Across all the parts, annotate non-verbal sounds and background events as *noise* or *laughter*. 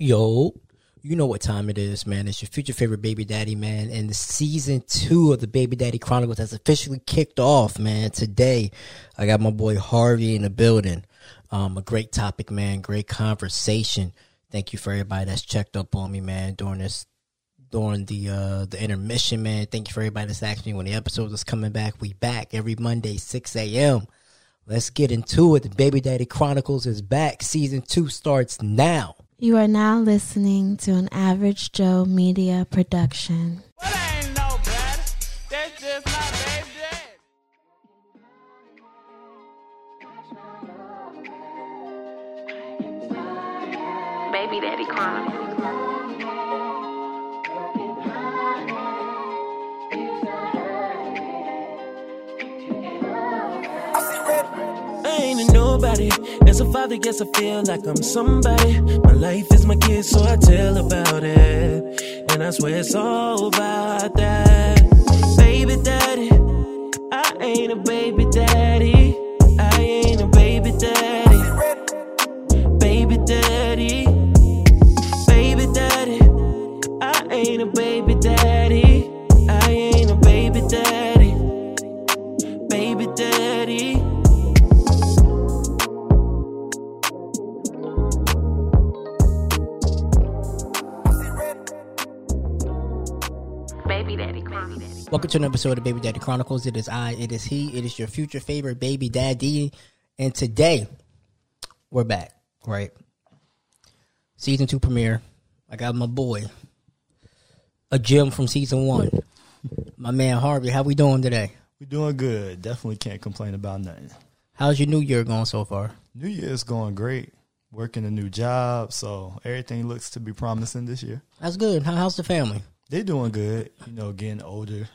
Yo, you know what time it is, man. It's your future favorite baby daddy, man. And the season two of the Baby Daddy Chronicles has officially kicked off, man. Today, I got my boy Harvey in the building. Um, a great topic, man. Great conversation. Thank you for everybody that's checked up on me, man, during this during the uh the intermission, man. Thank you for everybody that's asking me when the episode is coming back. We back every Monday, 6 a.m. Let's get into it. The Baby Daddy Chronicles is back. Season two starts now. You are now listening to an Average Joe Media production. Well, I ain't no better. That's just my baby dad. Baby Daddy Chronicles. Nobody. As a father, guess I feel like I'm somebody. My life is my kid, so I tell about it. And I swear it's all about that. Baby daddy, I ain't a baby daddy. I ain't a baby daddy. Baby daddy, baby daddy. I ain't a baby daddy. I ain't a baby daddy. Baby daddy. Welcome to an episode of Baby Daddy Chronicles. It is I, it is he, it is your future favorite baby daddy. And today, we're back, right? Season two premiere. I got my boy, a gem from season one. My man Harvey, how we doing today? We're doing good. Definitely can't complain about nothing. How's your new year going so far? New Year's going great. Working a new job, so everything looks to be promising this year. That's good. How, how's the family? They're doing good. You know, getting older,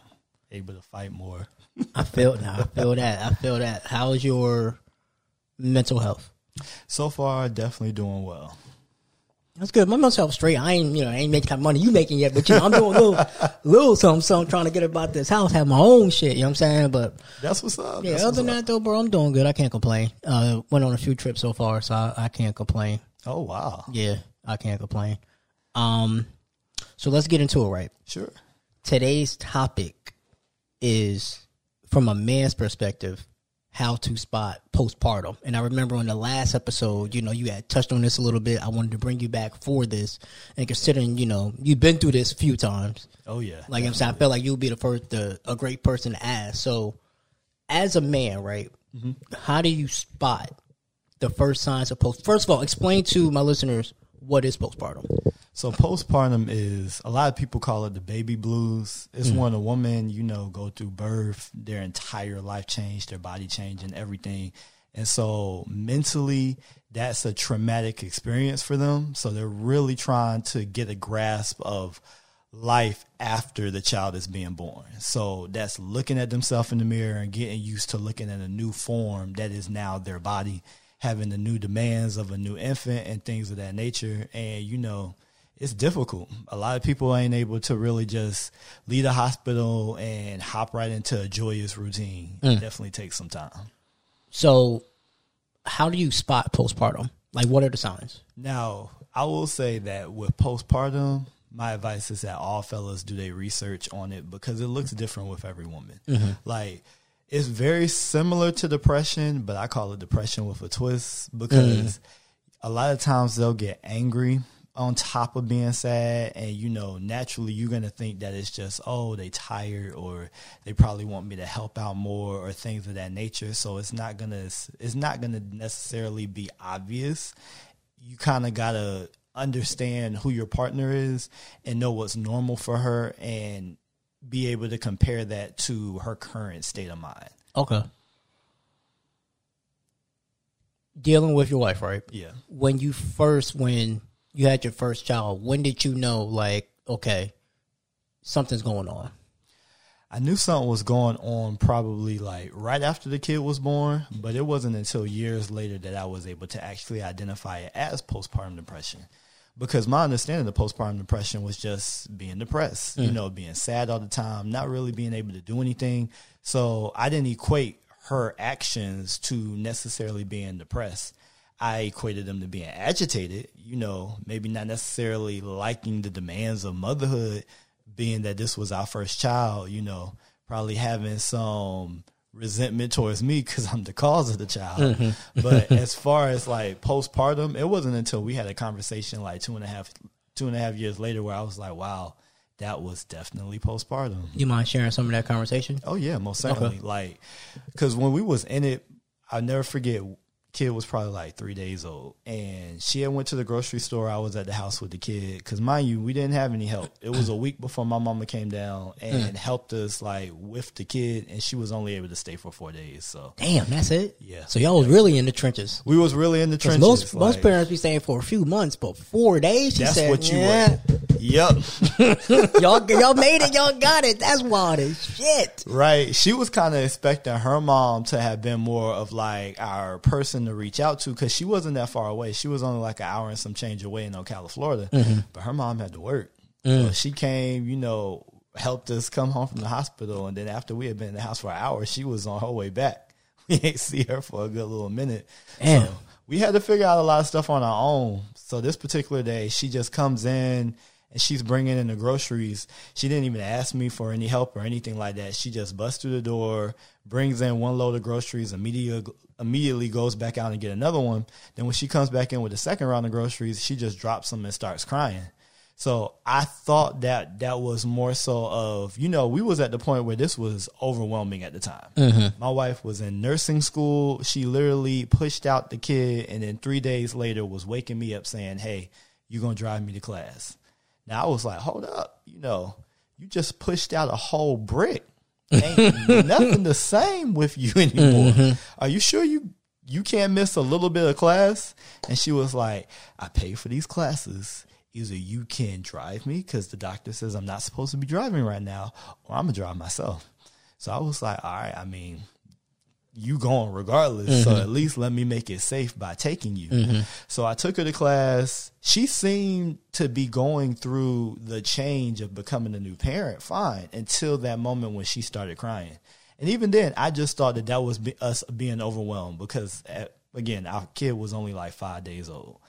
able to fight more. I feel now. I feel that. I feel that. How's your mental health? So far, definitely doing well. That's good. My mental health straight. I ain't, you know, I ain't making kind of money you making yet, but you know, I'm doing a little, *laughs* little something, something trying to get about this house, have my own shit. You know what I'm saying? But That's what's up. yeah, That's other than that though, bro, I'm doing good. I can't complain. Uh, went on a few trips so far, so I, I can't complain. Oh wow. Yeah, I can't complain. Um, so let's get into it. Right. Sure. Today's topic is from a man's perspective how to spot postpartum. And I remember on the last episode, you know, you had touched on this a little bit. I wanted to bring you back for this. And considering, you know, you've been through this a few times, Oh yeah. like I'm saying, I felt like you'd be the first, the, a great person to ask. So, as a man, right, mm-hmm. how do you spot the first signs of post? First of all, explain to my listeners what is postpartum. So postpartum is a lot of people call it the baby blues. It's mm. when a woman, you know, go through birth, their entire life change, their body change and everything. And so mentally that's a traumatic experience for them. So they're really trying to get a grasp of life after the child is being born. So that's looking at themselves in the mirror and getting used to looking at a new form that is now their body, having the new demands of a new infant and things of that nature. And you know, it's difficult. A lot of people ain't able to really just leave the hospital and hop right into a joyous routine. It mm. definitely takes some time. So, how do you spot postpartum? Like, what are the signs? Now, I will say that with postpartum, my advice is that all fellas do their research on it because it looks different with every woman. Mm-hmm. Like, it's very similar to depression, but I call it depression with a twist because a lot of times they'll get angry on top of being sad and you know naturally you're going to think that it's just oh they tired or they probably want me to help out more or things of that nature. So it's not going to it's not going to necessarily be obvious. You kind of got to understand who your partner is and know what's normal for her and be able to compare that to her current state of mind Okay. Dealing with your wife, right? yeah When you first, when you had your first child, when did you know, like, okay, something's going on? I knew something was going on probably like right after the kid was born, but it wasn't until years later that I was able to actually identify it as postpartum depression. Because my understanding of postpartum depression was just being depressed, you mm. know, being sad all the time, not really being able to do anything. So I didn't equate her actions to necessarily being depressed. I equated them to being agitated, you know, maybe not necessarily liking the demands of motherhood, being that this was our first child, you know, probably having some resentment towards me because I'm the cause of the child. Mm-hmm. But *laughs* as far as like postpartum, it wasn't until we had a conversation like two and a half two and a half years later where I was like, wow, that was definitely postpartum. You mind sharing some of that conversation? Oh yeah, most certainly. Like, because when we was in it, I'll never forget. Kid was probably like three days old, and she had went to the grocery store. I was at the house with the kid, because mind you, we didn't have any help. It was a week before my mama came down and mm. helped us like with the kid, and she was only able to stay for four days. So Damn, that's it. Yeah. So y'all was really in the trenches. we was really in the trenches. most most parents be staying for a few months, but four days. She That's said, what you yeah. were. Yep. y'all y'all made it. Y'all got it. That's wild as shit. Right. She was kind of expecting her mom to have been more of like our person to reach out to because she wasn't that far away. She was only like an hour and some change away in Ocala, Florida. Mm-hmm. But her mom had to work. Mm. So she came, you know, helped us come home from the hospital. And then after we had been in the house for an hour, she was on her way back. *laughs* We ain't see her for a good little minute. Damn. So we had to figure out a lot of stuff on our own. So this particular day, she just comes in and she's bringing in the groceries. She didn't even ask me for any help or anything like that. She just busts through the door, brings in one load of groceries, immediately immediately goes back out and get another one. Then when she comes back in with the second round of groceries, she just drops them and starts crying. So I thought that that was more so of, you know, we was at the point where this was overwhelming at the time. Mm-hmm. My wife was in nursing school. She literally pushed out the kid and then three days later was waking me up saying, Hey, you're going to drive me to class. Now I was like, hold up, you know, you just pushed out a whole brick. Ain't nothing the same with you *laughs* anymore. Mm-hmm. Are you sure you you can't miss a little bit of class? And she was like, I pay for these classes. Either you can drive me because the doctor says I'm not supposed to be driving right now, or I'm gonna drive myself. So I was like, all right, I mean, you going regardless. So at least let me make it safe by taking you. So I took her to class. She seemed to be going through the change of becoming a new parent fine until that moment when she started crying. And even then, I just thought that that was be- us being overwhelmed because, uh, again, our kid was only like five days old.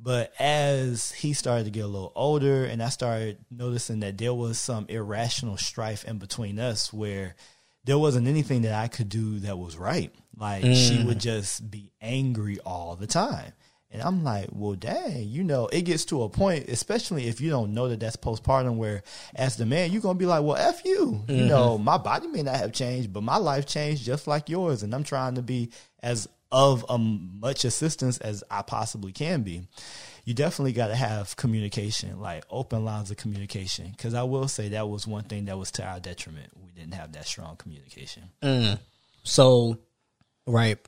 But as he started to get a little older, and I started noticing that there was some irrational strife in between us where there wasn't anything that I could do that was right. Like she would just be angry all the time. And I'm like, well, dang, you know, it gets to a point, especially if you don't know that that's postpartum, where as the man, you're going to be like, well, F you. You know, my body may not have changed, but my life changed just like yours. And I'm trying to be as of um, much assistance as I possibly can be. You definitely got to have communication, like open lines of communication. Because I will say that was one thing that was to our detriment. Didn't have that strong communication. Mm. So, right.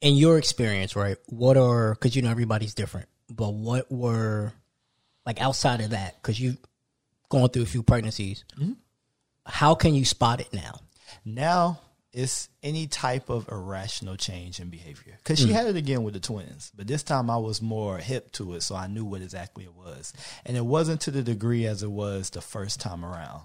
In your experience, right? What are because you know everybody's different, but what were like outside of that? Because you've gone through a few pregnancies. Mm-hmm. How can you spot it now? Now it's any type of irrational change in behavior. Because she hmm. had it again with the twins, but this time I was more hip to it, so I knew what exactly it was. And it wasn't to the degree as it was the first time around.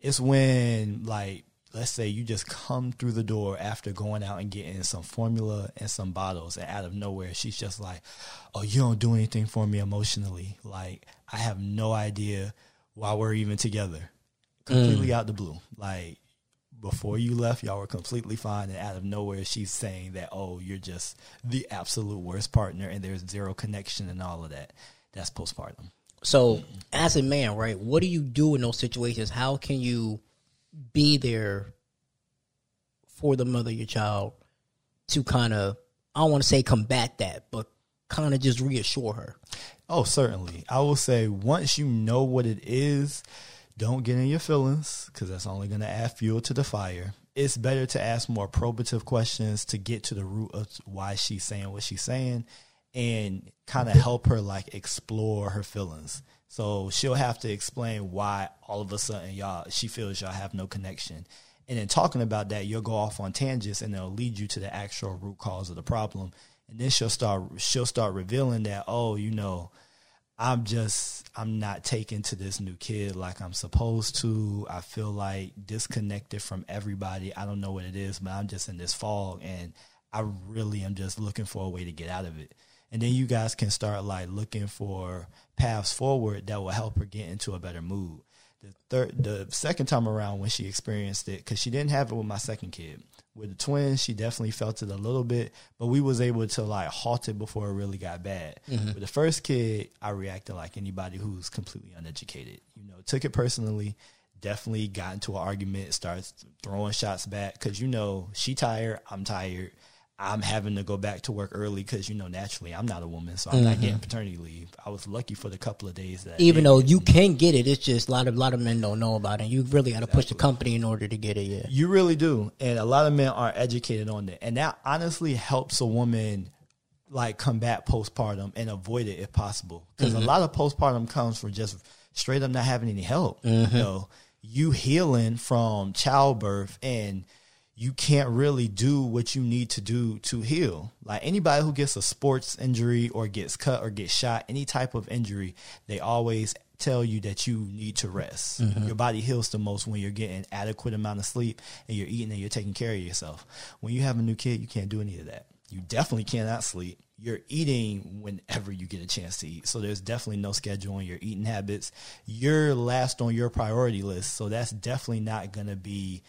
It's when, like, let's say you just come through the door after going out and getting some formula and some bottles, and out of nowhere, she's just like, Oh, you don't do anything for me emotionally. Like, I have no idea why we're even together. Hmm. Completely out the blue. Like, before you left, y'all were completely fine, and out of nowhere, she's saying that, "Oh, you're just the absolute worst partner, and there's zero connection and all of that." That's postpartum. So, as a man, right? What do you do in those situations? How can you be there for the mother of your child to kind of I don't want to say combat that, but kind of just reassure her. Oh, certainly. I will say once you know what it is, don't get in your feelings because that's only going to add fuel to the fire. It's better to ask more probative questions to get to the root of why she's saying what she's saying and kind of help her like explore her feelings. So she'll have to explain why all of a sudden y'all she feels y'all have no connection. And in talking about that, you'll go off on tangents and they'll lead you to the actual root cause of the problem. And then she'll start she'll start revealing that, oh, you know, I'm just I'm not taken to this new kid like I'm supposed to. I feel like disconnected from everybody. I don't know what it is, but I'm just in this fog and I really am just looking for a way to get out of it. And then you guys can start like looking for paths forward that will help her get into a better mood. The third, the second time around when she experienced it, because she didn't have it with my second kid. With the twins, she definitely felt it a little bit, but we was able to like halt it before it really got bad. Mm-hmm. With the first kid, I reacted like anybody who's completely uneducated. You know, took it personally. Definitely got into an argument, starts throwing shots back because you know she tired, I'm tired. I'm having to go back to work early because you know naturally I'm not a woman, so I'm not getting mm-hmm. paternity leave. I was lucky for the couple of days that Even though you can get it, it's just a lot of a lot of men don't know about it. You really got to push the company in order to get it. Yeah. You really do. And a lot of men aren't educated on that. And that honestly helps a woman like combat postpartum and avoid it if possible. Because a mm-hmm. lot of postpartum comes from just straight up not having any help. You mm-hmm. know, you healing from childbirth and you can't really do what you need to do to heal. Like anybody who gets a sports injury or gets cut or gets shot, any type of injury, they always tell you that you need to rest. Mm-hmm. Your body heals the most when you're getting adequate amount of sleep and you're eating and you're taking care of yourself. When you have a new kid, you can't do any of that. You definitely cannot sleep. You're eating whenever you get a chance to eat. So there's definitely no schedule on your eating habits. You're last on your priority list. So that's definitely not going to be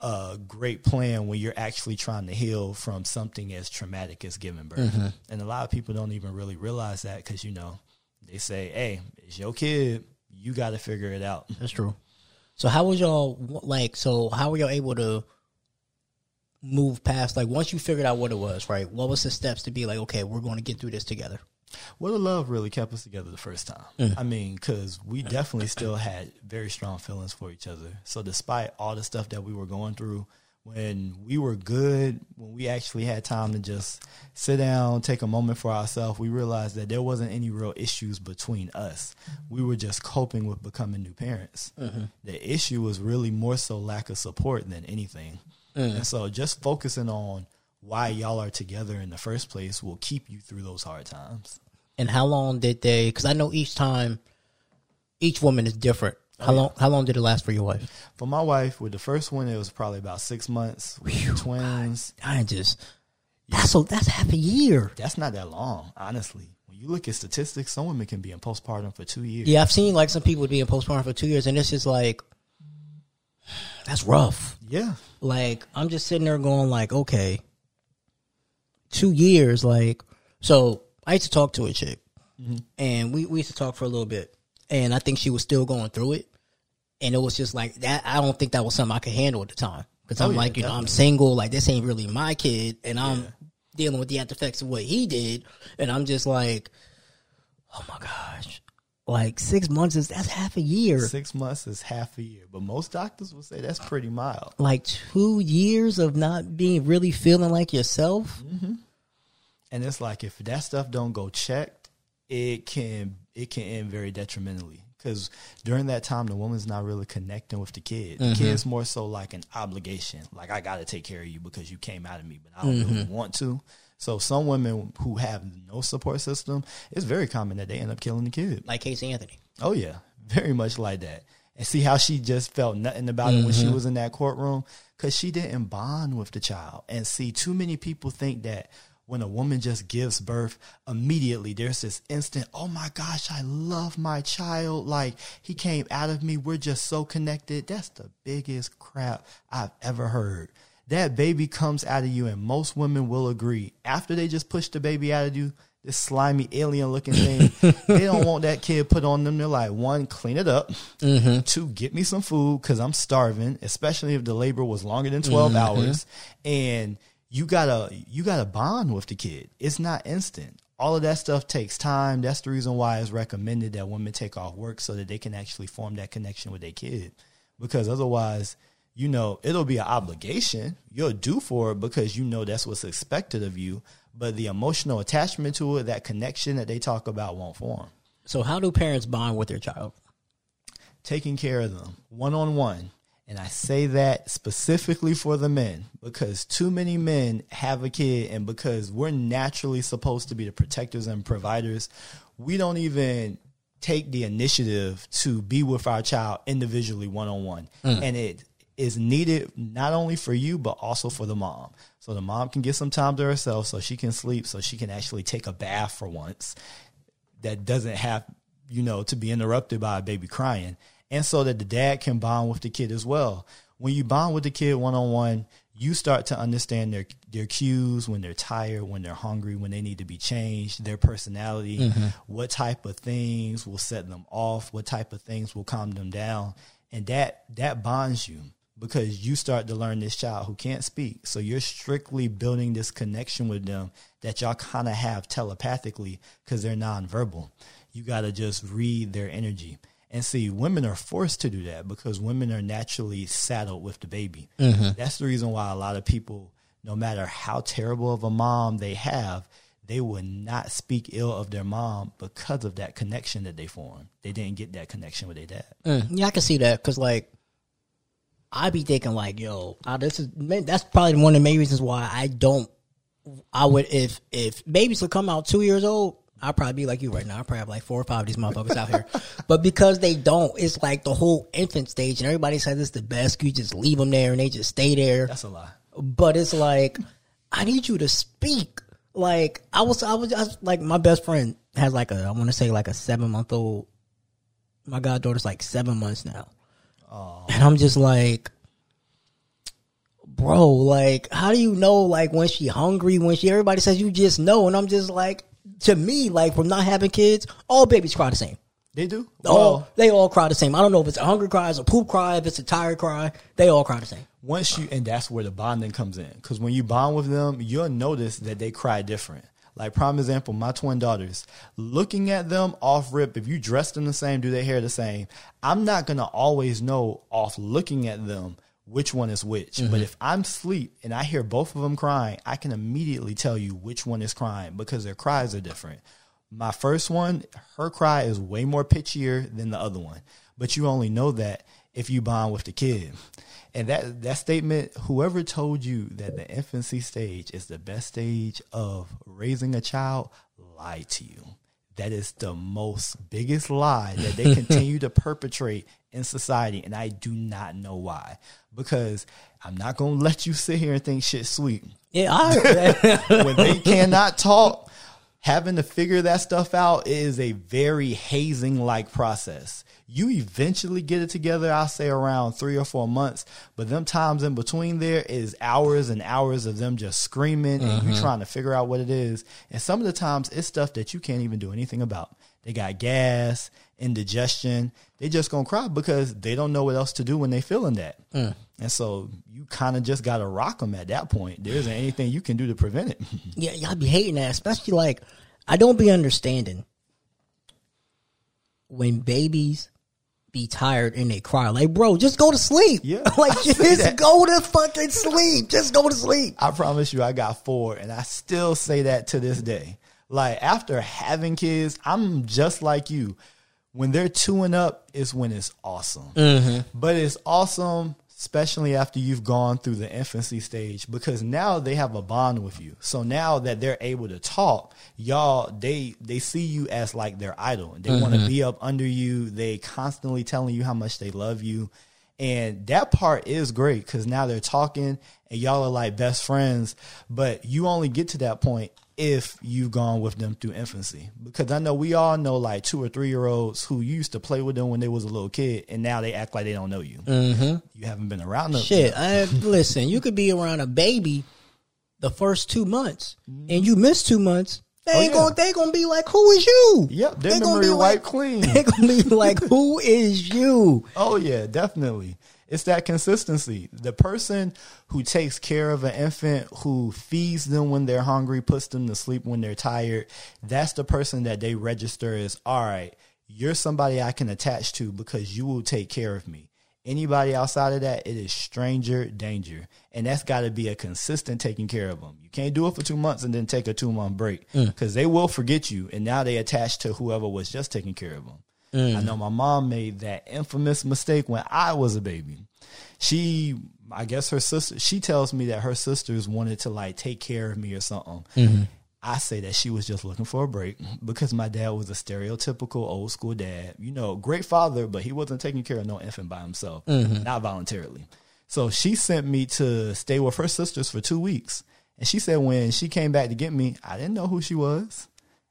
a great plan when you're actually trying to heal from something as traumatic as giving birth. Mm-hmm. And a lot of people don't even really realize that because, you know, they say, hey, it's your kid. You got to figure it out. That's true. So how was y'all like? So how were y'all able to move past? Like once you figured out what it was, right? What was the steps to be like? Okay, we're going to get through this together. Well, the love really kept us together the first time. I mean, because we definitely *laughs* still had very strong feelings for each other. So, despite all the stuff that we were going through, when we were good, when we actually had time to just sit down, take a moment for ourselves, we realized that there wasn't any real issues between us. We were just coping with becoming new parents. Mm-hmm. The issue was really more so lack of support than anything. Mm. And so, just focusing on why y'all are together in the first place will keep you through those hard times. And how long did they? Because I know each time, each woman is different. Oh, How long? How long did it last for your wife? For my wife, with the first one, it was probably about six months. The twins, I just that's so that's half a year. that's not that long, honestly. When you look at statistics, some women can be in postpartum for two years. Yeah, I've seen like some people be in postpartum for two years, and it's just like that's rough. Yeah. Like I'm just sitting there going like, okay, two years. Like so, I used to talk to a chick, and we we used to talk for a little bit, and I think she was still going through it, and it was just like that. I don't think that was something I could handle at the time because I'm oh, yeah, like, you know, I'm single. Like this ain't really my kid, and I'm dealing with the after effects of what he did, and I'm just like, oh my gosh. Like six months is that's half a year. Six months is half a year, but most doctors will say that's pretty mild. like two years of not being really feeling like yourself. Mm-hmm. And it's like if that stuff don't go checked, it can it can end very detrimentally. Because during that time, the woman's not really connecting with the kid. The mm-hmm. kid's more so like an obligation. Like I got to take care of you because you came out of me, but I don't really mm-hmm. want to. So some women who have no support system, it's very common that they end up killing the kid. Like Casey Anthony. Oh yeah, very much like that. And see how she just felt nothing about it when she mm-hmm. was in that courtroom because she didn't bond with the child. And see, too many people think that when a woman just gives birth, immediately there's this instant, oh my gosh, I love my child. Like he came out of me. We're just so connected. That's the biggest crap I've ever heard. That baby comes out of you, and most women will agree. After they just push the baby out of you, this slimy alien looking thing, *laughs* they don't want that kid put on them. They're like, one, clean it up. Mm-hmm. Two, get me some food because I'm starving, especially if the labor was longer than 12 mm-hmm. hours. And you gotta you gotta bond with the kid. It's not instant. All of that stuff takes time. That's the reason why it's recommended that women take off work so that they can actually form that connection with their kid. Because otherwise, you know, it'll be an obligation. You'll do for it because you know that's what's expected of you. But the emotional attachment to it, that connection that they talk about won't form. So how do parents bond with their child? taking care of them one on one. And I say that specifically for the men because too many men have a kid, and because we're naturally supposed to be the protectors and providers, we don't even take the initiative to be with our child individually one on one. And it is needed not only for you but also for the mom. So the mom can get some time to herself so she can sleep so she can actually take a bath for once. That doesn't have you know to be interrupted by a baby crying. And so that the dad can bond with the kid as well. When you bond with the kid one on one, you start to understand their their cues when they're tired, when they're hungry, when they need to be changed, their personality, mm-hmm. what type of things will set them off, what type of things will calm them down, and that that bonds you because you start to learn this child who can't speak. So you're strictly building this connection with them that y'all kind of have telepathically because they're nonverbal. You got to just read their energy. And see, women are forced to do that because women are naturally saddled with the baby. That's the reason why a lot of people, no matter how terrible of a mom they have, they will not speak ill of their mom because of that connection that they formed. They didn't get that connection with their dad. Mm, yeah, I can see that because like I be thinking like, yo, uh, this is man, that's probably one of the main reasons why I don't. I would if if babies would come out two years old, I'd probably be like you right now. I probably have like four or five of these motherfuckers out here, *laughs* but because they don't, it's like the whole infant stage, and everybody says it's the best. You just leave them there and they just stay there. That's a lie. but it's like I need you to speak. Like I was, I was, I was like my best friend has like a, I want to say like a seven month old. My goddaughter's like seven months now, and I'm just like, bro, like how do you know like when she hungry? When she everybody says you just know, and I'm just like, to me, like from not having kids, all babies cry the same. They do. All Well, they all cry the same. I don't know if it's a hungry cry, it's a poop cry, if it's a tired cry. They all cry the same. once you and that's where the bonding comes in because when you bond with them you'll notice that they cry different like prime example my twin daughters looking at them off rip if you dress them the same do their hair the same i'm not gonna always know off looking at them which one is which but mm-hmm. if i'm asleep and i hear both of them crying i can immediately tell you which one is crying because their cries are different my first one, her cry is way more pitchier than the other one. But you only know that if you bond with the kid. And that that statement, whoever told you that the infancy stage is the best stage of raising a child, lied to you. That is the most biggest lie that they *laughs* continue to perpetrate in society, and I do not know why. Because I'm not gonna let you sit here and think shit sweet Yeah, I *laughs* when they cannot talk, having to figure that stuff out is a very hazing like process. You eventually get it together, I'll say around three or four months, but them times in between there is hours and hours of them just screaming and you mm-hmm. trying to figure out what it is. And some of the times it's stuff that you can't even do anything about. They got gas, indigestion. They just gonna cry because they don't know what else to do when they feeling that. Mm. And so you kind of just gotta rock them at that point. There isn't anything you can do to prevent it. *laughs* Yeah, y'all be hating that, especially like I don't be understanding when babies be tired and they cry. Like, bro, just go to sleep. Yeah, *laughs* like *laughs* just go to fucking sleep. Just go to sleep. I promise you, I got four, and I still say that to this day. Like after having kids, I'm just like you. When they're two and up, is when it's awesome. Mm-hmm. But it's awesome, especially after you've gone through the infancy stage, because now they have a bond with you. So now that they're able to talk, y'all they they see you as like their idol. They want to mm-hmm. be up under you. They constantly telling you how much they love you. And that part is great because now they're talking and y'all are like best friends. But you only get to that point if you've gone with them through infancy. Because I know we all know like two or three year olds who used to play with them when they was a little kid and now they act like they don't know you. Mm-hmm. You haven't been around them. Shit, I, listen, you could be around a baby the first two months, and you miss two months. They Oh, ain't yeah. gonna. They gonna be like, "Who is you?" Yep, They gonna be like- *laughs* clean. They gonna be like, "Who is you?" Oh yeah, definitely. It's that consistency. The person who takes care of an infant, who feeds them when they're hungry, puts them to sleep when they're tired, that's the person that they register as, all right, you're somebody I can attach to because you will take care of me. Anybody outside of that, it is stranger danger. And that's got to be a consistent taking care of them. You can't do it for two months and then take a two month break mm. because they will forget you. And now they attach to whoever was just taking care of them. Mm. I know my mom made that infamous mistake when I was a baby. She, I guess her sister, she tells me that her sisters wanted to like take care of me or something. Mm-hmm. I say that she was just looking for a break because my dad was a stereotypical old school dad. You know, great father, but he wasn't taking care of no infant by himself, mm-hmm. not voluntarily. So she sent me to stay with her sisters for two weeks. And she said when she came back to get me, I didn't know who she was.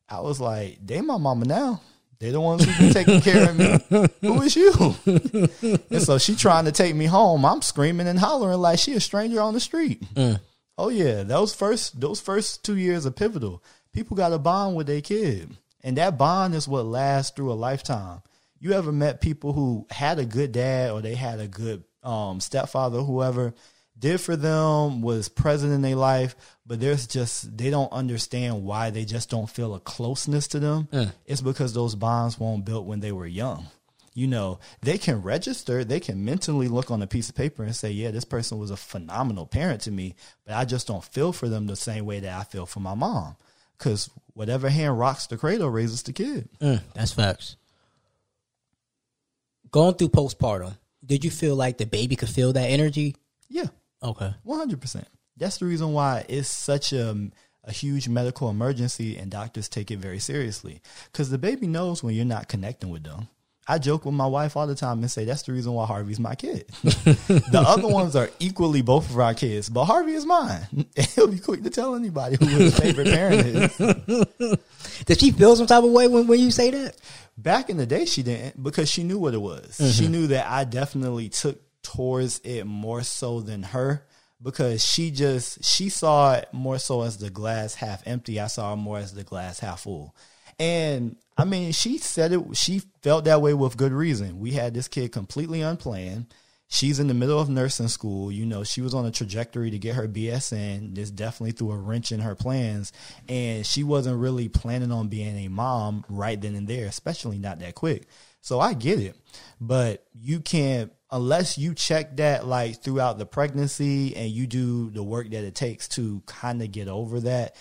I was like, they my mama now. They the ones who been taking care of me. Who is you? *laughs* and so she trying to take me home. I'm screaming and hollering like she a stranger on the street. Oh yeah, those first those first two years are pivotal. People got a bond with their kid, and that bond is what lasts through a lifetime. You ever met people who had a good dad or they had a good um, stepfather, whoever did for them was present in their life, but there's just they don't understand why they just don't feel a closeness to them. It's because those bonds weren't built when they were young you know, they can register, they can mentally look on a piece of paper and say, yeah, this person was a phenomenal parent to me, but I just don't feel for them the same way that I feel for my mom. Because whatever hand rocks the cradle raises the kid. Mm, that's facts. Going through postpartum, did you feel like the baby could feel that energy? Yeah, Okay. 100%. That's the reason why it's such a, a huge medical emergency and doctors take it very seriously. Because the baby knows when you're not connecting with them. I joke with my wife all the time and say that's the reason why Harvey's my kid. *laughs* the other ones are equally both of our kids, but Harvey is mine. *laughs* He'll be quick to tell anybody who his favorite parent is. *laughs* Did she feel some type of way when, when you say that? Back in the day, she didn't because she knew what it was. She mm-hmm. knew that I definitely took towards it more so than her because she just she saw it more so as the glass half empty. I saw it more as the glass half full. And I mean, she said it. She felt that way with good reason. We had this kid completely unplanned. She's in the middle of nursing school. You know, she was on a trajectory to get her BSN. This definitely threw a wrench in her plans. And she wasn't really planning on being a mom right then and there, especially not that quick. So I get it. But you can't, unless you check that like throughout the pregnancy and you do the work that it takes to kind of get over that,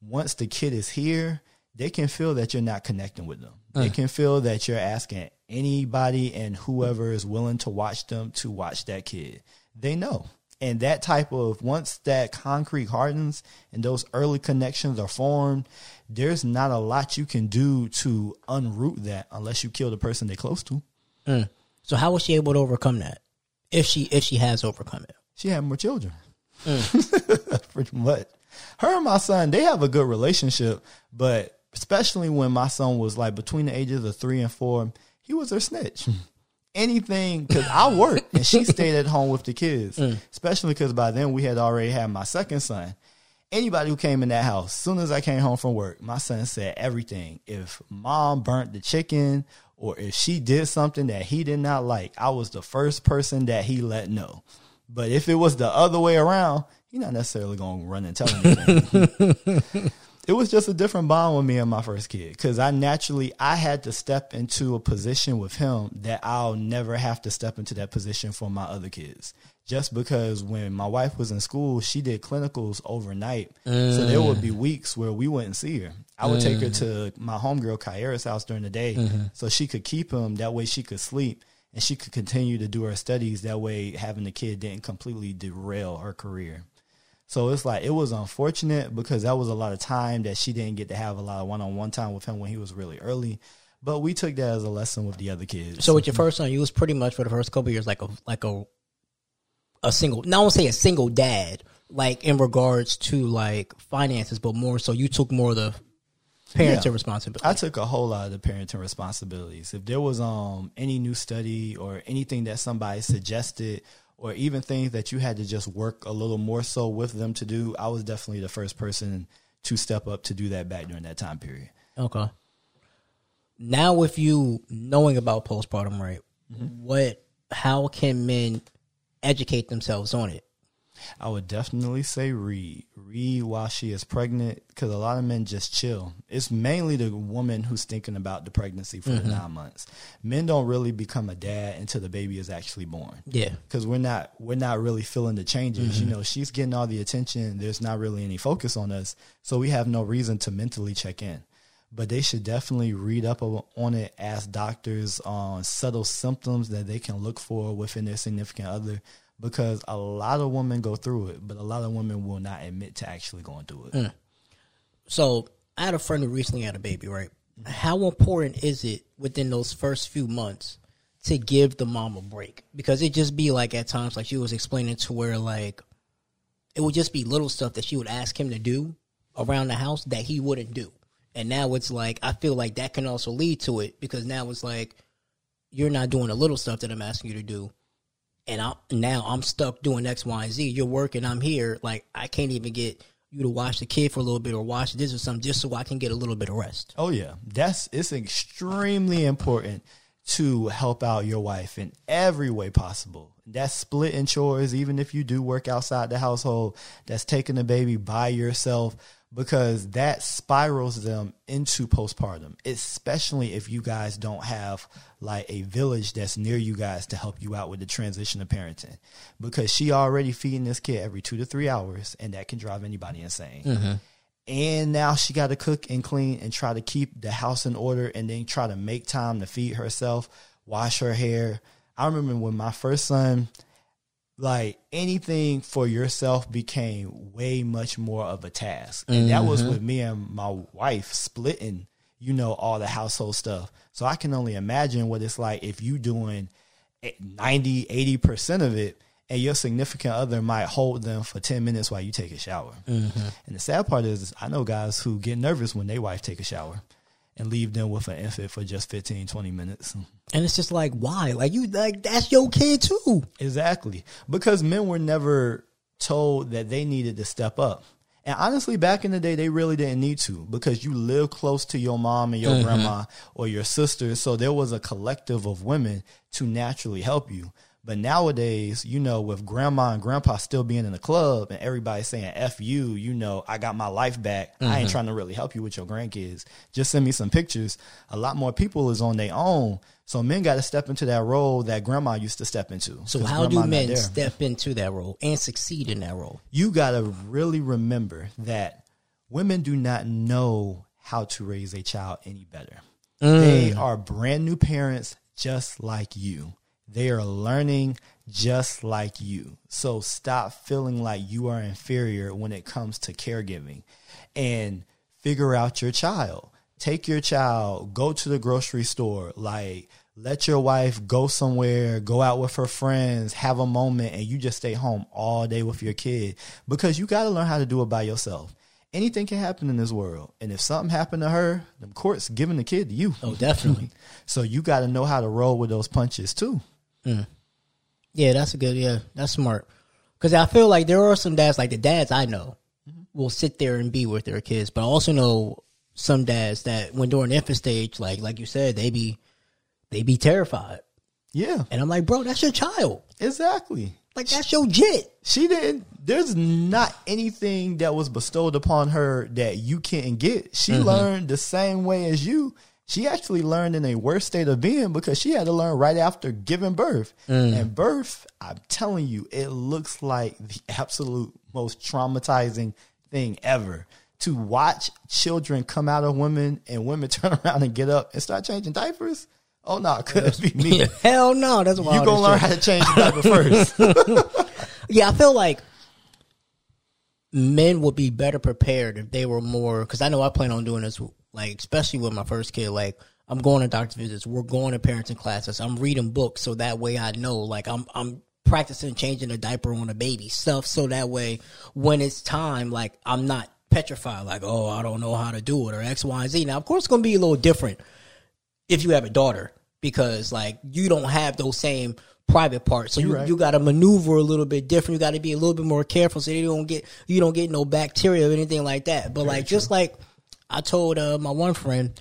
once the kid is here, they can feel that you're not connecting with them. They mm. can feel that you're asking anybody and whoever is willing to watch them to watch that kid. They know. And that type of once that concrete hardens and those early connections are formed, there's not a lot you can do to unroot that unless you kill the person they're close to. Mm. So how was she able to overcome that? If she if she has overcome it. She had more children. Mm. *laughs* Pretty much. Her and my son, they have a good relationship, but especially when my son was like between the ages of three and four, he was her snitch. Hmm. Anything, because I worked and she *laughs* stayed at home with the kids, mm. especially because by then we had already had my second son. Anybody who came in that house, soon as I came home from work, my son said everything. If mom burnt the chicken or if she did something that he did not like, I was the first person that he let know. But if it was the other way around, he's not necessarily going to run and tell anything. *laughs* it was just a different bond with me and my first kid because I naturally I had to step into a position with him that I'll never have to step into that position for my other kids. Just because when my wife was in school, she did clinicals overnight, so there would be mm. weeks where we wouldn't see her. I would take her to my homegirl Kyra's house during the day, mm-hmm. so she could keep him. That way, she could sleep and she could continue to do her studies. That way, having the kid didn't completely derail her career. So it's like it was unfortunate because that was a lot of time that she didn't get to have a lot of one on one time with him when he was really early. But we took that as a lesson with the other kids. So with your first son, you was pretty much for the first couple years like a like a a single. Not I won't say a single dad, like in regards to like finances, but more so you took more of the parenting Yeah. responsibility. I took a whole lot of the parenting responsibilities. If there was um any new study or anything that somebody suggested or even things that you had to just work a little more so with them to do, I was definitely the first person to step up to do that back during that time period. Okay. Now with you knowing about postpartum, right? Mm-hmm. What? How can men educate themselves on it? I would definitely say read. Read while she is pregnant because a lot of men just chill. It's mainly the woman who's thinking about the pregnancy for the mm-hmm. nine months. Men don't really become a dad until the baby is actually born. Yeah. because we're not we're not really feeling the changes. You mm-hmm. know, she's getting all the attention. There's not really any focus on us, so we have no reason to mentally check in. But they should definitely read up on it, ask doctors on subtle symptoms that they can look for within their significant other. Because a lot of women go through it, but a lot of women will not admit to actually going through it. Mm. So I had a friend who recently had a baby, right? How important is it within those first few months to give the mom a break because it just be like at times like she was explaining to where like it would just be little stuff that she would ask him to do around the house that he wouldn't do. And now it's like I feel like that can also lead to it because now it's like you're not doing the little stuff that I'm asking you to do. And I'm now I'm stuck doing X, Y, and Z. You're working, I'm here. Like I can't even get you to watch the kid for a little bit or watch this or something just so I can get a little bit of rest. Oh yeah, that's it's extremely important to help out your wife in every way possible. That's splitting chores, even if you do work outside the household. That's taking the baby by yourself because that spirals them into postpartum, especially if you guys don't have like a village that's near you guys to help you out with the transition of parenting. Because she already feeding this kid every two to three hours, and that can drive anybody insane. Mm-hmm. And now she got to cook and clean and try to keep the house in order and then try to make time to feed herself, wash her hair. I remember when my first son, like anything for yourself became way much more of a task. And that was mm-hmm. with me and my wife splitting, you know, all the household stuff. So I can only imagine what it's like if you doing eh, 90, 80% of it and your significant other might hold them for 10 minutes while you take a shower. Mm-hmm. And the sad part is, is I know guys who get nervous when their wife take a shower and leave them with an infant for just 15, 20 minutes. And it's just like, why? Like you like that's your kid too. Exactly. Because men were never told that they needed to step up. And honestly, back in the day, they really didn't need to because you live close to your mom and your mm-hmm. grandma or your sister. So there was a collective of women to naturally help you. But nowadays, you know, with grandma and grandpa still being in the club and everybody saying F you, you know, I got my life back. I ain't mm-hmm. trying to really help you with your grandkids. Just send me some pictures. A lot more people is on their own. So men got to step into that role that grandma used to step into. So how do men step into that role and succeed in that role? you got to really remember that women do not know how to raise a child any better. They mm. are brand new parents just like you. They are learning just like you. So stop feeling like you are inferior when it comes to caregiving and figure out your child. Take your child, go to the grocery store, like let your wife go somewhere, go out with her friends, have a moment, and you just stay home all day with your kid because you got to learn how to do it by yourself. Anything can happen in this world, and if something happened to her, the court's giving the kid to you. Oh, definitely. *laughs* So you got to know how to roll with those punches too. Mm. Yeah, that's a good. Yeah, that's smart. Because I feel like there are some dads, like the dads I know, mm-hmm. will sit there and be with their kids. But I also know some dads that when during infant stage, like like you said, they be they be terrified. Yeah, And I'm like, bro, that's your child. exactly. Like that's your jit. She didn't. There's not anything that was bestowed upon her that you can't get. She mm-hmm. learned the same way as you. She actually learned in a worse state of being because she had to learn right after giving birth. Mm. And birth, I'm telling you, it looks like the absolute most traumatizing thing ever. To watch children come out of women and women *laughs* turn around and get up and start changing diapers. Oh no, it couldn't be me. *laughs* Hell no, that's why You gonna learn how to change the diaper first. *laughs* Yeah, I feel like men would be better prepared if they were more. Because I know I plan on doing this, like especially with my first kid. Like I'm going to doctor visits, we're going to parenting classes, I'm reading books, so that way I know. Like I'm I'm practicing changing a diaper on a baby stuff, so that way when it's time, like I'm not petrified. Like oh, I don't know how to do it or X, Y, and Z. Now of course it's gonna be a little different if you have a daughter because like you don't have those same private parts so you, right. you got to maneuver a little bit different you got to be a little bit more careful so you don't get you don't get no bacteria or anything like that but like just like i told uh, my one friend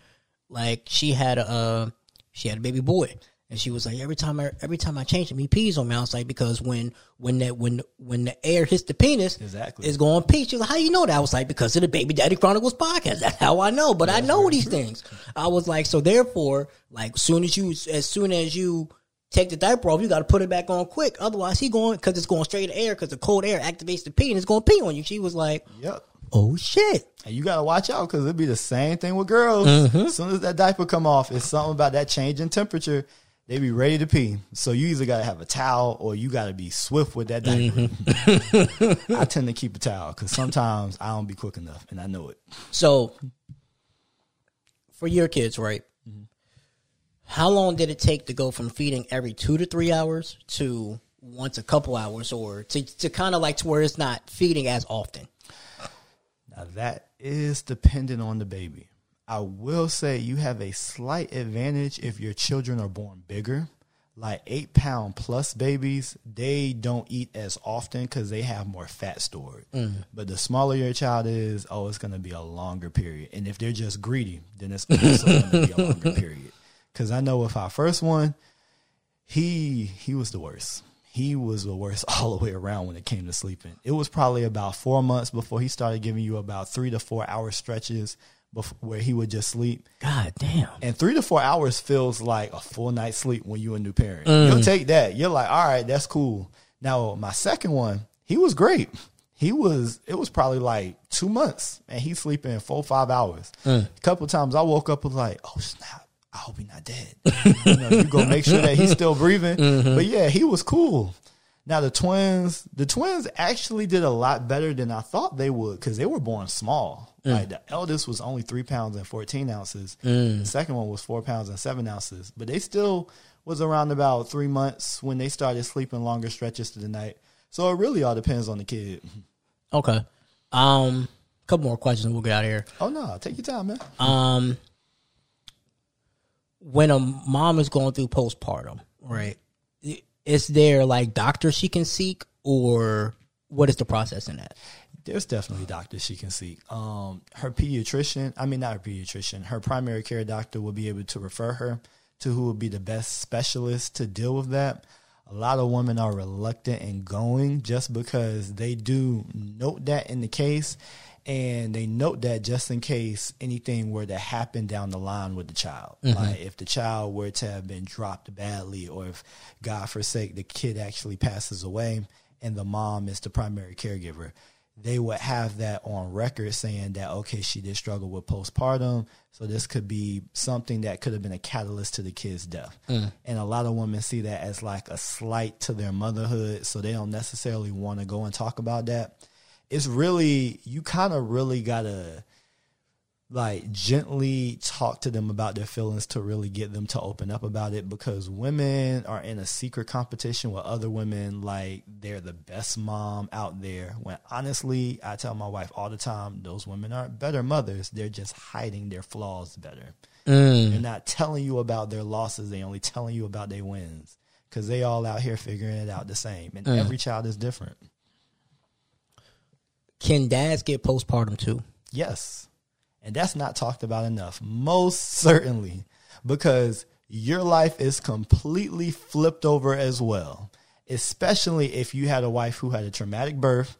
like she had a uh, she had a baby boy. And she was like every time I every time I change him he pees on me. I was like because when when that when when the air hits the penis Exactly. it's going pee. She was like how you know that? I was like because of the Baby Daddy Chronicles podcast. That's how I know. But I know these things. I was like so therefore like soon as you as soon as you take the diaper off you got to put it back on quick. Otherwise he going because it's going straight to air because the cold air activates the pee and it's going to pee on you. She was like yep. Oh shit And you gotta watch out because it'd be the same thing with girls. As soon as that diaper come off, it's something about that change in temperature. They be ready to pee. So you either gotta have a towel or you gotta be swift with that diaper. Mm-hmm. *laughs* I tend to keep a towel because sometimes I don't be quick enough, and I know it. So, for your kids, right? Mm-hmm. How long did it take to go from feeding every two to three hours to once a couple hours, or to to kind of like to where it's not feeding as often? Now that is dependent on the baby. I will say you have a slight advantage if your children are born bigger. Like eight pound plus babies, they don't eat as often because they have more fat stored. Mm. But the smaller your child is, oh, it's going to be a longer period. And if they're just greedy, then it's also going to be a longer *laughs* period. Because I know with our first one, he he was the worst. He was the worst *laughs* all the way around when it came to sleeping. It was probably about four months before he started giving you about three to four hour stretches before, where he would just sleep. God damn. And three to four hours feels like a full night's sleep when you're a new parent. Mm. You'll take that. You're like, all right, that's cool. Now, my second one, he was great. He was, it was probably like two months and he's sleeping four, five hours. A couple times I woke up and was like, oh, snap. I hope dead. *laughs* you know, you go make sure that he's still breathing. But yeah, he was cool. Now the twins, the twins actually did a lot better than I thought they would because they were born small. Like the eldest was only three pounds and fourteen ounces. The second one was four pounds and seven ounces. But they still was around about three months when they started sleeping longer stretches to the night. So it really all depends on the kid. Okay. Um, a couple more questions. We'll get out of here. Oh no, take your time, man. Um, when a mom is going through postpartum, right? Is there like doctors she can seek, or what is the process in that? There's definitely doctors she can seek. Um, her pediatrician, I mean not her pediatrician, her primary care doctor will be able to refer her to who would be the best specialist to deal with that. A lot of women are reluctant in going just because they do note that in the case and they note that just in case anything were to happen down the line with the child. Mm-hmm. Like if the child were to have been dropped badly or if God forsake the kid actually passes away and the mom is the primary caregiver, they would have that on record saying that okay, she did struggle with postpartum, so this could be something that could have been a catalyst to the kid's death. Mm. And a lot of women see that as like a slight to their motherhood, so they don't necessarily want to go and talk about that. It's really you kind of really gotta like gently talk to them about their feelings to really get them to open up about it because women are in a secret competition with other women like they're the best mom out there. When honestly I tell my wife all the time those women aren't better mothers. They're just hiding their flaws better. Mm. They're not telling you about their losses. They only telling you about their wins because they all out here figuring it out the same. And mm. every child is different Can dads get postpartum too? Yes. And that's not talked about enough. Most certainly. Because your life is completely flipped over as well. Especially if you had a wife who had a traumatic birth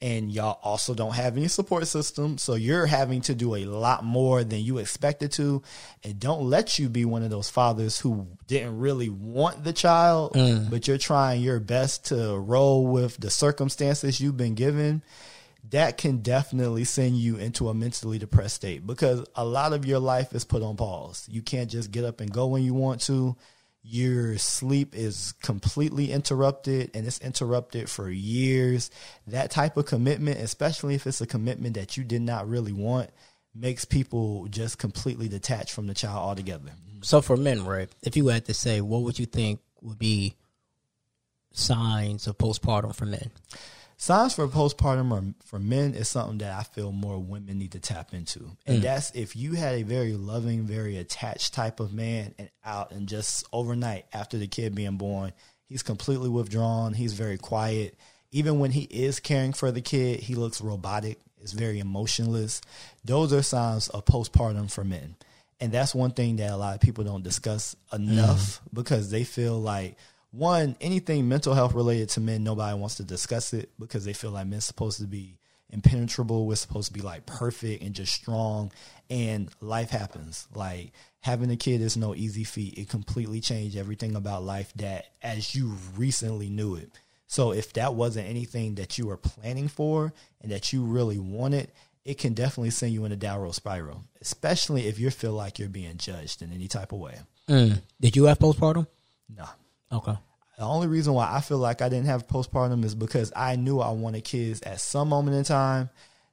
and y'all also don't have any support system. So you're having to do a lot more than you expected to. And don't let you be one of those fathers who didn't really want the child, mm. but you're trying your best to roll with the circumstances you've been given that can definitely send you into a mentally depressed state because a lot of your life is put on pause. You can't just get up and go when you want to. Your sleep is completely interrupted and it's interrupted for years. That type of commitment, especially if it's a commitment that you did not really want, makes people just completely detached from the child altogether. So for men, right? If you had to say, what would you think would be signs of postpartum for men? Signs for postpartum or for men is something that I feel more women need to tap into. And mm. that's if you had a very loving, very attached type of man and out and just overnight after the kid being born, he's completely withdrawn, he's very quiet. Even when he is caring for the kid, he looks robotic, is very emotionless. Those are signs of postpartum for men. And that's one thing that a lot of people don't discuss enough mm. because they feel like one, anything mental health related to men, nobody wants to discuss it because they feel like men's supposed to be impenetrable. We're supposed to be like perfect and just strong. And life happens. Like having a kid is no easy feat. It completely changed everything about life that as you recently knew it. So if that wasn't anything that you were planning for and that you really wanted, it can definitely send you in a downward spiral, especially if you feel like you're being judged in any type of way. Mm. Did you have postpartum? Nah. Okay. The only reason why I feel like I didn't have postpartum is because I knew I wanted kids at some moment in time,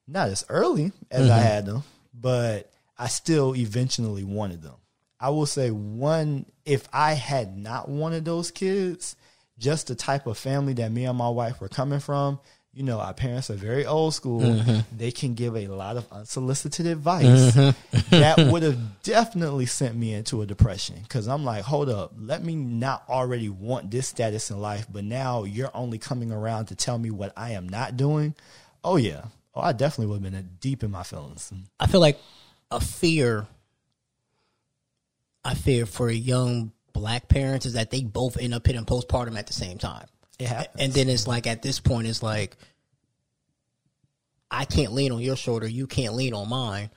not as early as I mm-hmm. had them, but I still eventually wanted them. I will say one, if I had not wanted those kids, just the type of family that me and my wife were coming from, you know, our parents are very old school. Mm-hmm. They can give a lot of unsolicited advice mm-hmm. that would have definitely sent me into a depression. Cause I'm like, hold up, let me not already want this status in life, but now you're only coming around to tell me what I am not doing. Oh, yeah. Oh, I definitely would have been deep in my feelings. I feel like a fear. I fear for a young black parents is that they both end up hitting postpartum at the same time. It happens. And then it's like at this point, it's like I can't lean on your shoulder, you can't lean on mine,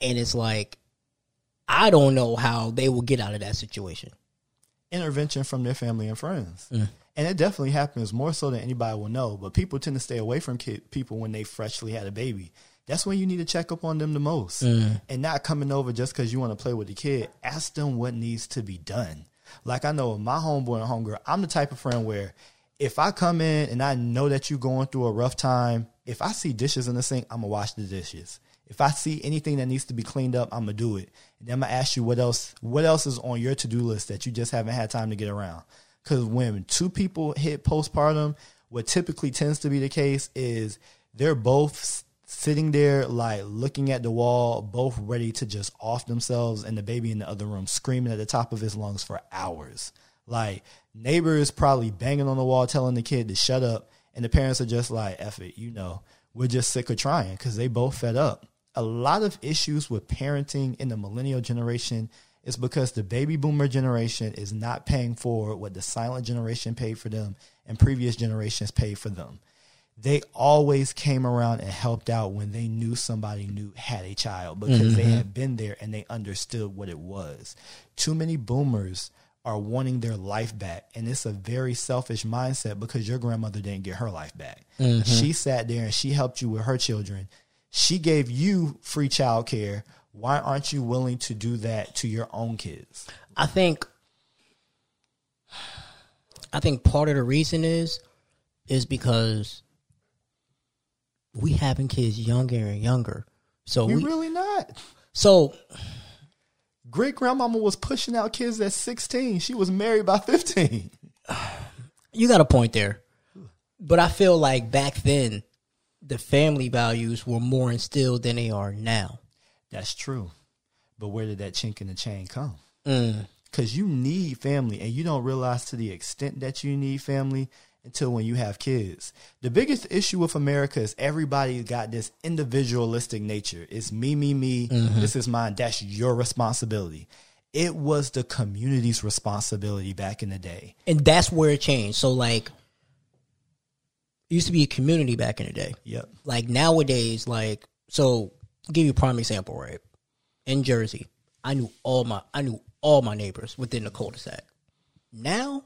and it's like I don't know how they will get out of that situation. intervention from their family and friends. Mm. And it definitely happens more so than anybody will know. But people tend to stay away from kid, people when they freshly had a baby. That's when you need to check up on them the most. Mm. And not coming over just because you want to play with the kid. Ask them what needs to be done. Like I know my homeboy and homegirl, I'm the type of friend where if I come in and I know that you're going through a rough time, if I see dishes in the sink, I'm gonna wash the dishes. If I see anything that needs to be cleaned up, I'm gonna do it. And then I'm gonna ask you what else what else is on your to do list that you just haven't had time to get around. Because when two people hit postpartum, what typically tends to be the case is they're both sitting there like looking at the wall, both ready to just off themselves, and the baby in the other room screaming at the top of his lungs for hours. Like neighbors probably banging on the wall telling the kid to shut up, and the parents are just like, "F it," you know. We're just sick of trying because they both fed up. A lot of issues with parenting in the millennial generation is because the baby boomer generation is not paying for what the silent generation paid for them and previous generations paid for them. They always came around and helped out when they knew somebody knew had a child because they mm-hmm. had been there and they understood what it was. Too many boomers are wanting their life back and it's a very selfish mindset because your grandmother didn't get her life back. Mm-hmm. She sat there and she helped you with her children. She gave you free childcare. Why aren't you willing to do that to your own kids? I think I think part of the reason is is because we having kids younger and younger. So We we, really not. so Great grandmama was pushing out kids at 16. She was married by 15. you got a point there. But I feel like back then the family values were more instilled than they are now. That's true. But where did that chink in the chain come? Mm. Because you need family, and you don't realize to the extent that you need family until when you have kids. The biggest issue with America is everybody got this individualistic nature. It's me, me, me. Mm-hmm. This is mine. That's your responsibility. It was the community's responsibility back in the day. And that's where it changed. So like it used to be a community back in the day. Yep. like nowadays, like so give you a prime example, right? In Jersey, I knew all my I knew all my neighbors within the cul-de-sac. Now,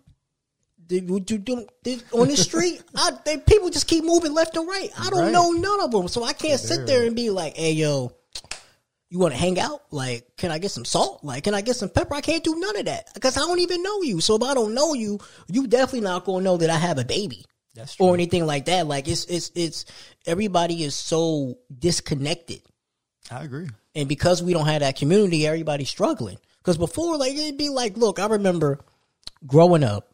would you do on the street? *laughs* I, they, people just keep moving left and right. I don't Right. know none of them, so I can't sit there and be like, "Hey, yo." You want to hang out? Like, can I get some salt? Like, can I get some pepper? I can't do none of that because I don't even know you. So if I don't know you, you definitely not gonna know that I have a baby That's true. or anything like that. Like it's it's it's everybody is so disconnected, I agree. and because we don't have that community, everybody's struggling. Because before, like it'd be like, look, I remember growing up,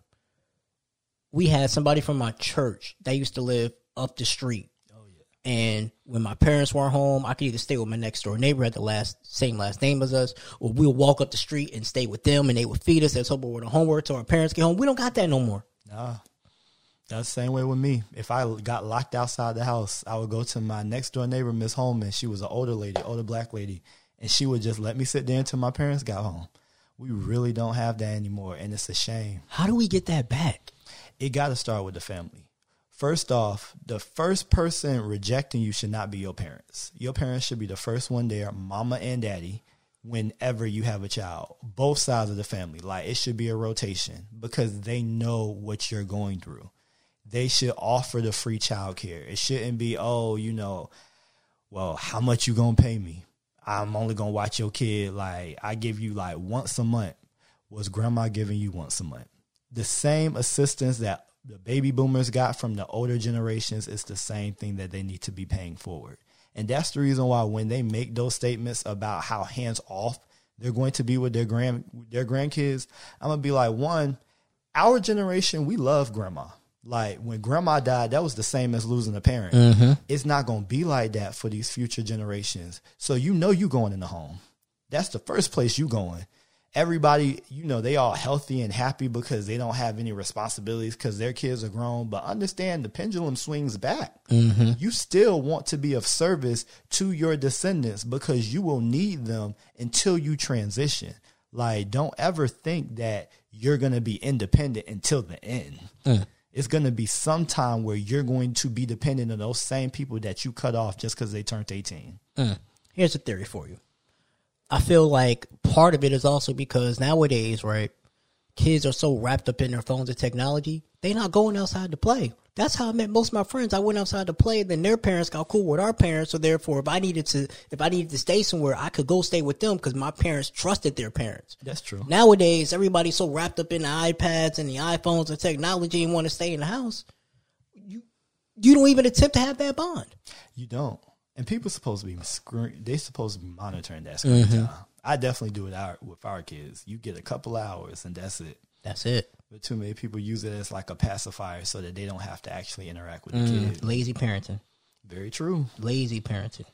we had somebody from my church that used to live up the street. Oh, and when my parents weren't home, I could either stay with my next door neighbor had the last same last name as us, or we'll walk up the street and stay with them, and they would feed us as hope we're the homework till our parents get home. We don't got that no more. Nah. That's the same way with me. If I got locked outside the house, I would go to my next door neighbor, Miss Holman. She was an older lady, older black lady, and she would just let me sit there until my parents got home. We really don't have that anymore, and it's a shame. How do we get that back? It got to start with the family. First off, the first person rejecting you should not be your parents. Your parents should be the first one there, mama and daddy, whenever you have a child. Both sides of the family. Like it should be a rotation because they know what you're going through. They should offer the free child care. It shouldn't be, oh, you know, well, how much you gonna pay me? I'm only gonna watch your kid. Like I give you like once a month. Was grandma giving you once a month? The same assistance that the baby boomers got from the older generations is the same thing that they need to be paying forward. And that's the reason why when they make those statements about how hands off they're going to be with their grand their grandkids, I'm gonna be like, one, our generation, we love grandma. Like when grandma died, that was the same as losing a parent. Mm-hmm. It's not gonna be like that for these future generations. So you know you going in the home. That's the first place you going. Everybody, you know, they all healthy and happy because they don't have any responsibilities because their kids are grown. But understand the pendulum swings back. Mm-hmm. You still want to be of service to your descendants because you will need them until you transition. Like, don't ever think that you're going to be independent until the end. Mm. It's going to be some time where you're going to be dependent on those same people that you cut off just because they turned 18. Mm. Here's a theory for you. I feel like part of it is also because nowadays, right, kids are so wrapped up in their phones and technology, they're not going outside to play. That's how I met most of my friends. I went outside to play, then their parents got cool with our parents. So therefore, if I needed to, if I needed to stay somewhere, I could go stay with them because my parents trusted their parents. That's true. Nowadays, everybody's so wrapped up in the iPads and the iPhones and technology and want to stay in the house. You, you don't even attempt to have that bond. You don't. And people supposed to be screen. They supposed to be monitoring that screen time. I definitely do it out with our kids. You get a couple hours and that's it. That's it. But too many people use it as like a pacifier so that they don't have to actually interact with the kid. Lazy parenting. Very true. Lazy parenting.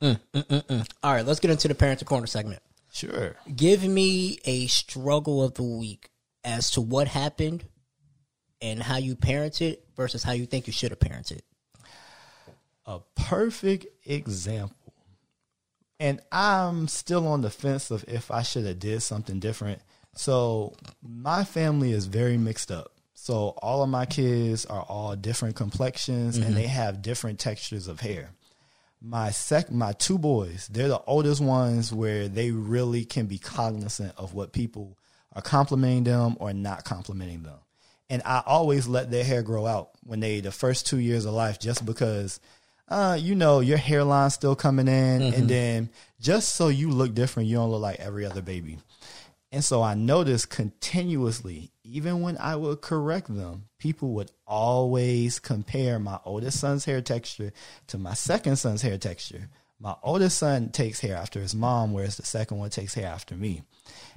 Mm, mm, mm, mm. All right, let's get into the parenting corner segment. Sure. Give me a struggle of the week as to what happened and how you parented versus how you think you should have parented. A perfect example. And I'm still on the fence of if I should have did something different. So my family is very mixed up. So all of my kids are all different complexions and mm-hmm. they have different textures of hair. My sec my two boys, they're the oldest ones where they really can be cognizant of what people are complimenting them or not complimenting them. And I always let their hair grow out when they the first two years of life just because uh, you know, your hairline's still coming in, and then just so you look different, you don't look like every other baby. And so I noticed continuously, even when I would correct them, people would always compare my oldest son's hair texture to my second son's hair texture. My oldest son takes hair after his mom, whereas the second one takes hair after me.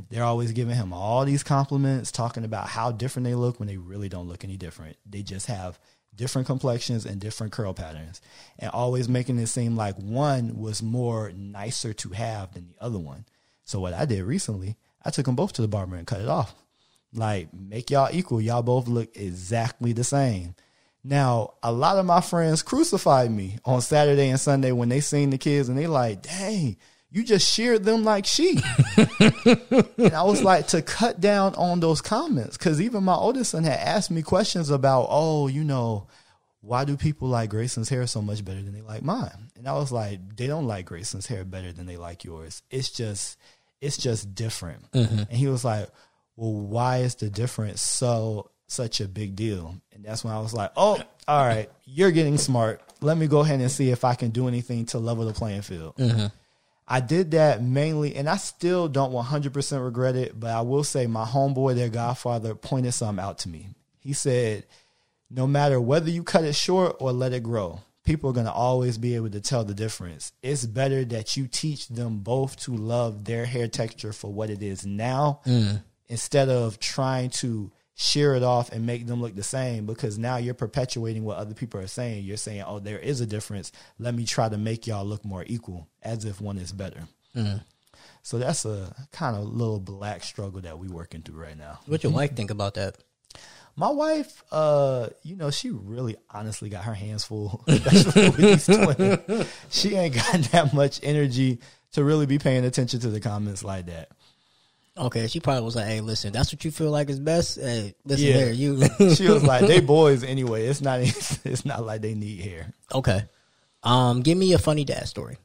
They're always giving him all these compliments, talking about how different they look when they really don't look any different. They just have different complexions and different curl patterns, and always making it seem like one was more nicer to have than the other one. So what I did recently, I took them both to the barber and cut it off. Like make y'all equal. Y'all both look exactly the same. Now, a lot of my friends crucified me on Saturday and Sunday when they seen the kids and they like, dang, you just sheared them like sheep. *laughs* and I was like, to cut down on those comments, because even my oldest son had asked me questions about, oh, you know, why do people like Grayson's hair so much better than they like mine? And I was like, they don't like Grayson's hair better than they like yours. It's just, it's just different. Mm-hmm. And he was like, well, why is the difference so such a big deal? And that's when I was like, oh, all right, you're getting smart. Let me go ahead and see if I can do anything to level the playing field. Mm-hmm. I did that mainly, and I still don't 100% regret it, but I will say my homeboy, their godfather, pointed something out to me. He said, no matter whether you cut it short or let it grow, people are going to always be able to tell the difference. It's better that you teach them both to love their hair texture for what it is now mm. instead of trying to shear it off and make them look the same because now you're perpetuating what other people are saying. You're saying, oh, there is a difference. Let me try to make y'all look more equal as if one is better. So that's a kind of little black struggle that we're working through right now. What your wife think about that? My wife, uh, you know, she really honestly got her hands full, *laughs* especially with these twins. She ain't got *laughs* that much energy to really be paying attention to the comments like that. Okay, she probably was like, "Hey, listen, that's what you feel like is best. Hey, listen Yeah. here, you." *laughs* She was like, "They *laughs* boys anyway. It's not. *laughs* It's not like they need hair." okay, um, give me a funny dad story.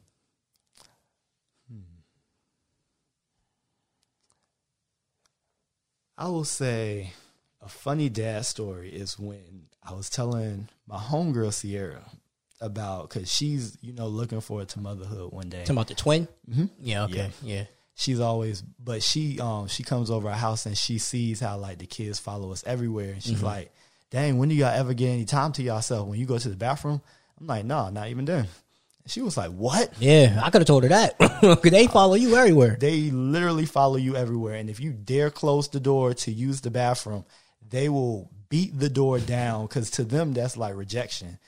I will say a funny dad story is when I was telling my homegirl Sierra about because she's you know looking forward to motherhood one day. Talking about the twin. Mm-hmm. Yeah. Okay. Yeah. Yeah. She's always but she um she comes over our house and she sees how like the kids follow us everywhere and she's like dang when do y'all ever get any time to yourself when you go to the bathroom i'm like no not even then She was like, "What?" Yeah, I could have told her that. *laughs* they follow you everywhere. They literally follow you everywhere, and if you dare close the door to use the bathroom, they will beat the door down because to them that's like rejection.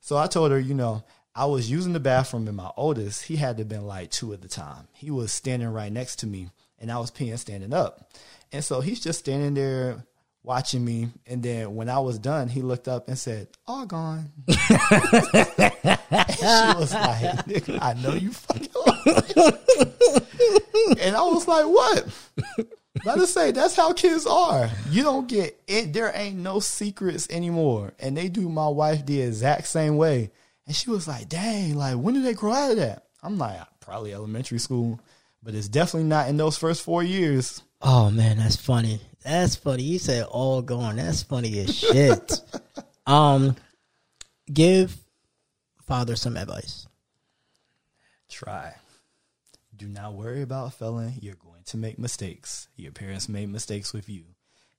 So I told her, you know, I was using the bathroom, and my oldest, he had to have been like two at the time. He was standing right next to me, and I was peeing standing up, and so he's just standing there watching me. And then when I was done, he looked up and said, "All gone." *laughs* she was like, "Nigga, "I know you fucking." lying." and I was like, "What?" Let us say that's how kids are. You don't get it. There ain't no secrets anymore. And they do my wife the exact same way. And she was like, dang, like, when did they grow out of that? I'm like, probably elementary school, but it's definitely not in those first four years. Oh man, that's funny. That's funny. You said all gone. That's funny as shit. *laughs* um, give father some advice. Try. Do not worry about failing. You're going to make mistakes. Your parents made mistakes with you.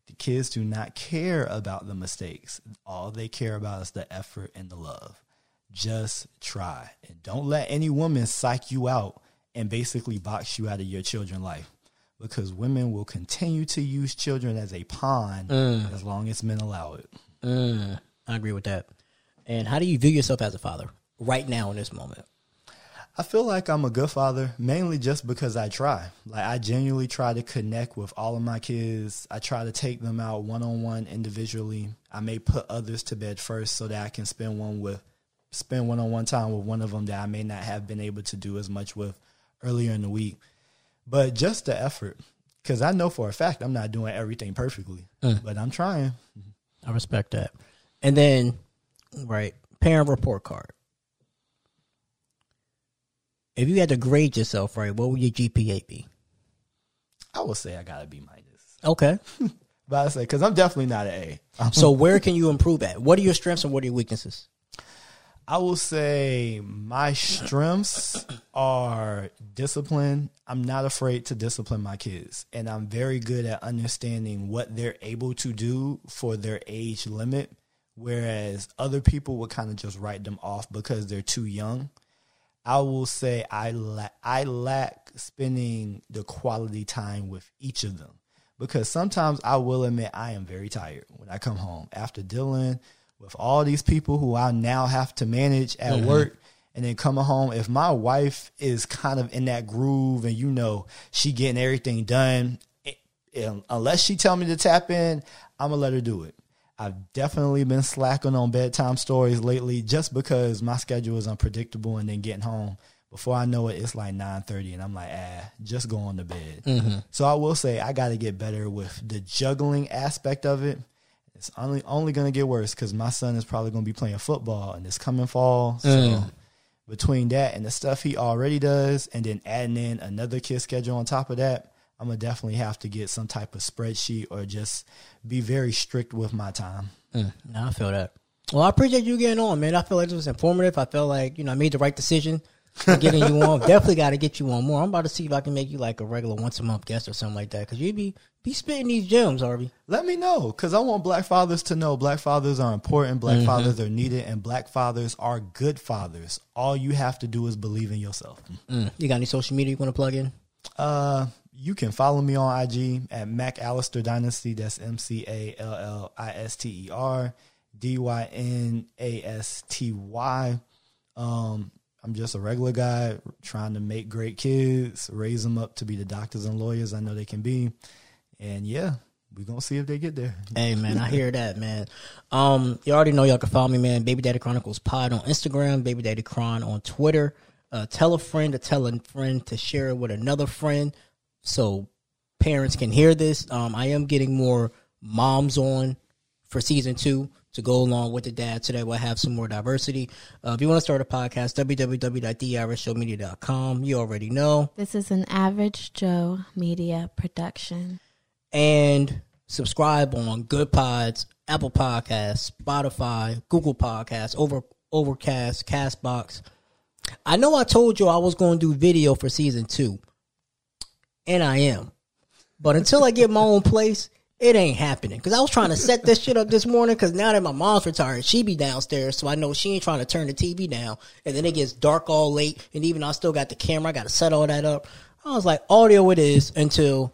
The kids do not care about the mistakes. All they care about is the effort and the love. Just try. And don't let any woman psych you out and basically box you out of your children's life. Because women will continue to use children as a pawn as long as men allow it. Mm, I agree with that. And how do you view yourself as a father right now in this moment? I feel like I'm a good father, mainly just because I try. Like I genuinely try to connect with all of my kids. I try to take them out one on one individually. I may put others to bed first so that I can spend one with spend one on one time with one of them that I may not have been able to do as much with earlier in the week. But just the effort, because I know for a fact I'm not doing everything perfectly, but I'm trying. I respect that. And then, right, parent report card. If you had to grade yourself, right, what would your GPA be? I would say I gotta be minus, Okay. *laughs* but I say because I'm definitely not an A. So where can you improve at? What are your strengths and what are your weaknesses? I will say my strengths are discipline. I'm not afraid to discipline my kids, and I'm very good at understanding what they're able to do for their age limit. Whereas other people would kind of just write them off because they're too young. I will say I la- I lack spending the quality time with each of them because sometimes I will admit I am very tired when I come home after dealing with all these people who I now have to manage at mm-hmm. work and then coming home if my wife is kind of in that groove and you know she getting everything done it- it- unless she tell me to tap in I'm gonna let her do it I've definitely been slacking on bedtime stories lately just because my schedule is unpredictable and then getting home before I know it it's like 9:30 and I'm like ah just go on to bed. Mm-hmm. So I will say I got to get better with the juggling aspect of it. It's only only going to get worse cuz my son is probably going to be playing football in this coming fall. So mm. between that and the stuff he already does and then adding in another kid schedule on top of that, I'm gonna definitely have to get some type of spreadsheet or just be very strict with my time. Mm. No, I feel that. Well, I appreciate you getting on, man. I feel like this was informative. I feel like, you know, I made the right decision getting you on. *laughs* Definitely got to get you on more. I'm about to see if I can make you like a regular once a month guest or something like that. Cause you'd be, be spitting these gems, Harvey. Let me know because I want black fathers to know black fathers are important, black fathers are needed, and black fathers are good fathers. All you have to do is believe in yourself. Mm. You got any social media you want to plug in? Uh, you can follow me on IG at McAllister Dynasty. That's M C A L L I S T E R D Y N A S T Y. Um, I'm just a regular guy trying to make great kids, raise them up to be the doctors and lawyers I know they can be. And yeah, we're gonna see if they get there. Hey man, I hear that man. Um, you already know y'all can follow me, man. Baby Daddy Chronicles Pod on Instagram, Baby Daddy Chron on Twitter. Uh, tell a friend to tell a friend to share it with another friend, so parents can hear this. Um, I am getting more moms on for season two to go along with the dad, so that we'll have some more diversity. Uh, if you want to start a podcast, www.theaveragejoemedia.com. You already know. This is an Average Joe Media production. And subscribe on Goodpods, Apple Podcasts, Spotify, Google Podcasts, Over Overcast, Castbox. I know I told you I was going to do video for season two, and I am. But until I get my own place, it ain't happening. Cause I was trying to set this shit up this morning. Cause now that my mom's retired, she be downstairs, so I know she ain't trying to turn the TV down. And then it gets dark all late, and even I still got the camera. I got to set all that up. I was like, audio it is until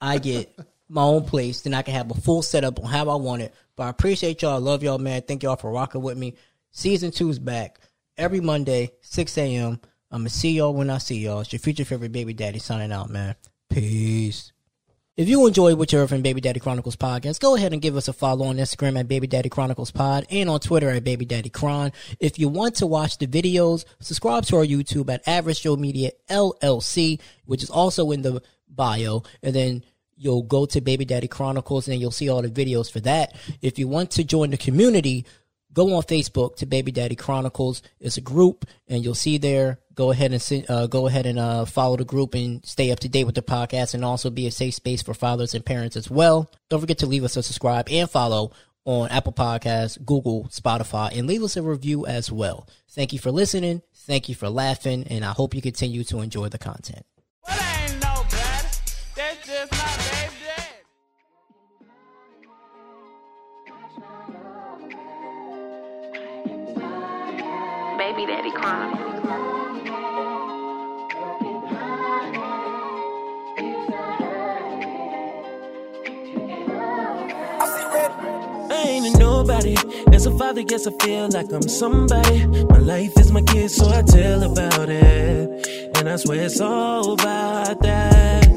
I get my own place, then I can have a full setup on how I want it. But I appreciate y'all. I love y'all, man. Thank y'all for rocking with me. Season two is back every Monday, 6 a.m. I'm gonna see y'all when I see y'all. It's your future favorite baby daddy signing out, man. Peace. If you enjoyed what you heard from Baby Daddy Chronicles podcast, go ahead and give us a follow on Instagram at Baby Daddy Chronicles Pod and on Twitter at Baby Daddy Chron. If you want to watch the videos, subscribe to our YouTube at Average Joe Media LLC, which is also in the bio, and then you'll go to Baby Daddy Chronicles and you'll see all the videos for that. If you want to join the community, go on Facebook to Baby Daddy Chronicles. It's a group, and you'll see there. Go ahead and uh, go ahead and uh, follow the group and stay up to date with the podcast, and also be a safe space for fathers and parents as well. Don't forget to leave us a subscribe and follow on Apple Podcasts, Google, Spotify, and leave us a review as well. Thank you for listening. Thank you for laughing, and I hope you continue to enjoy the content. Well, Baby Daddy Chronicles. I ain't a nobody. As a father, guess I feel like I'm somebody. My life is my kid, so I tell about it. And I swear it's all about that.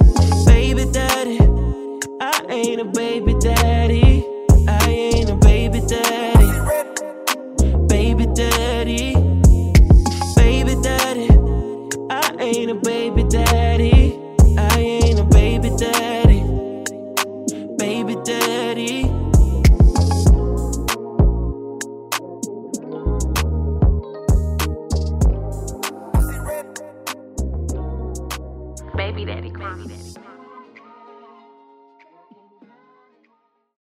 Baby daddy, I ain't a baby daddy. I ain't a baby daddy. Baby daddy, ain't a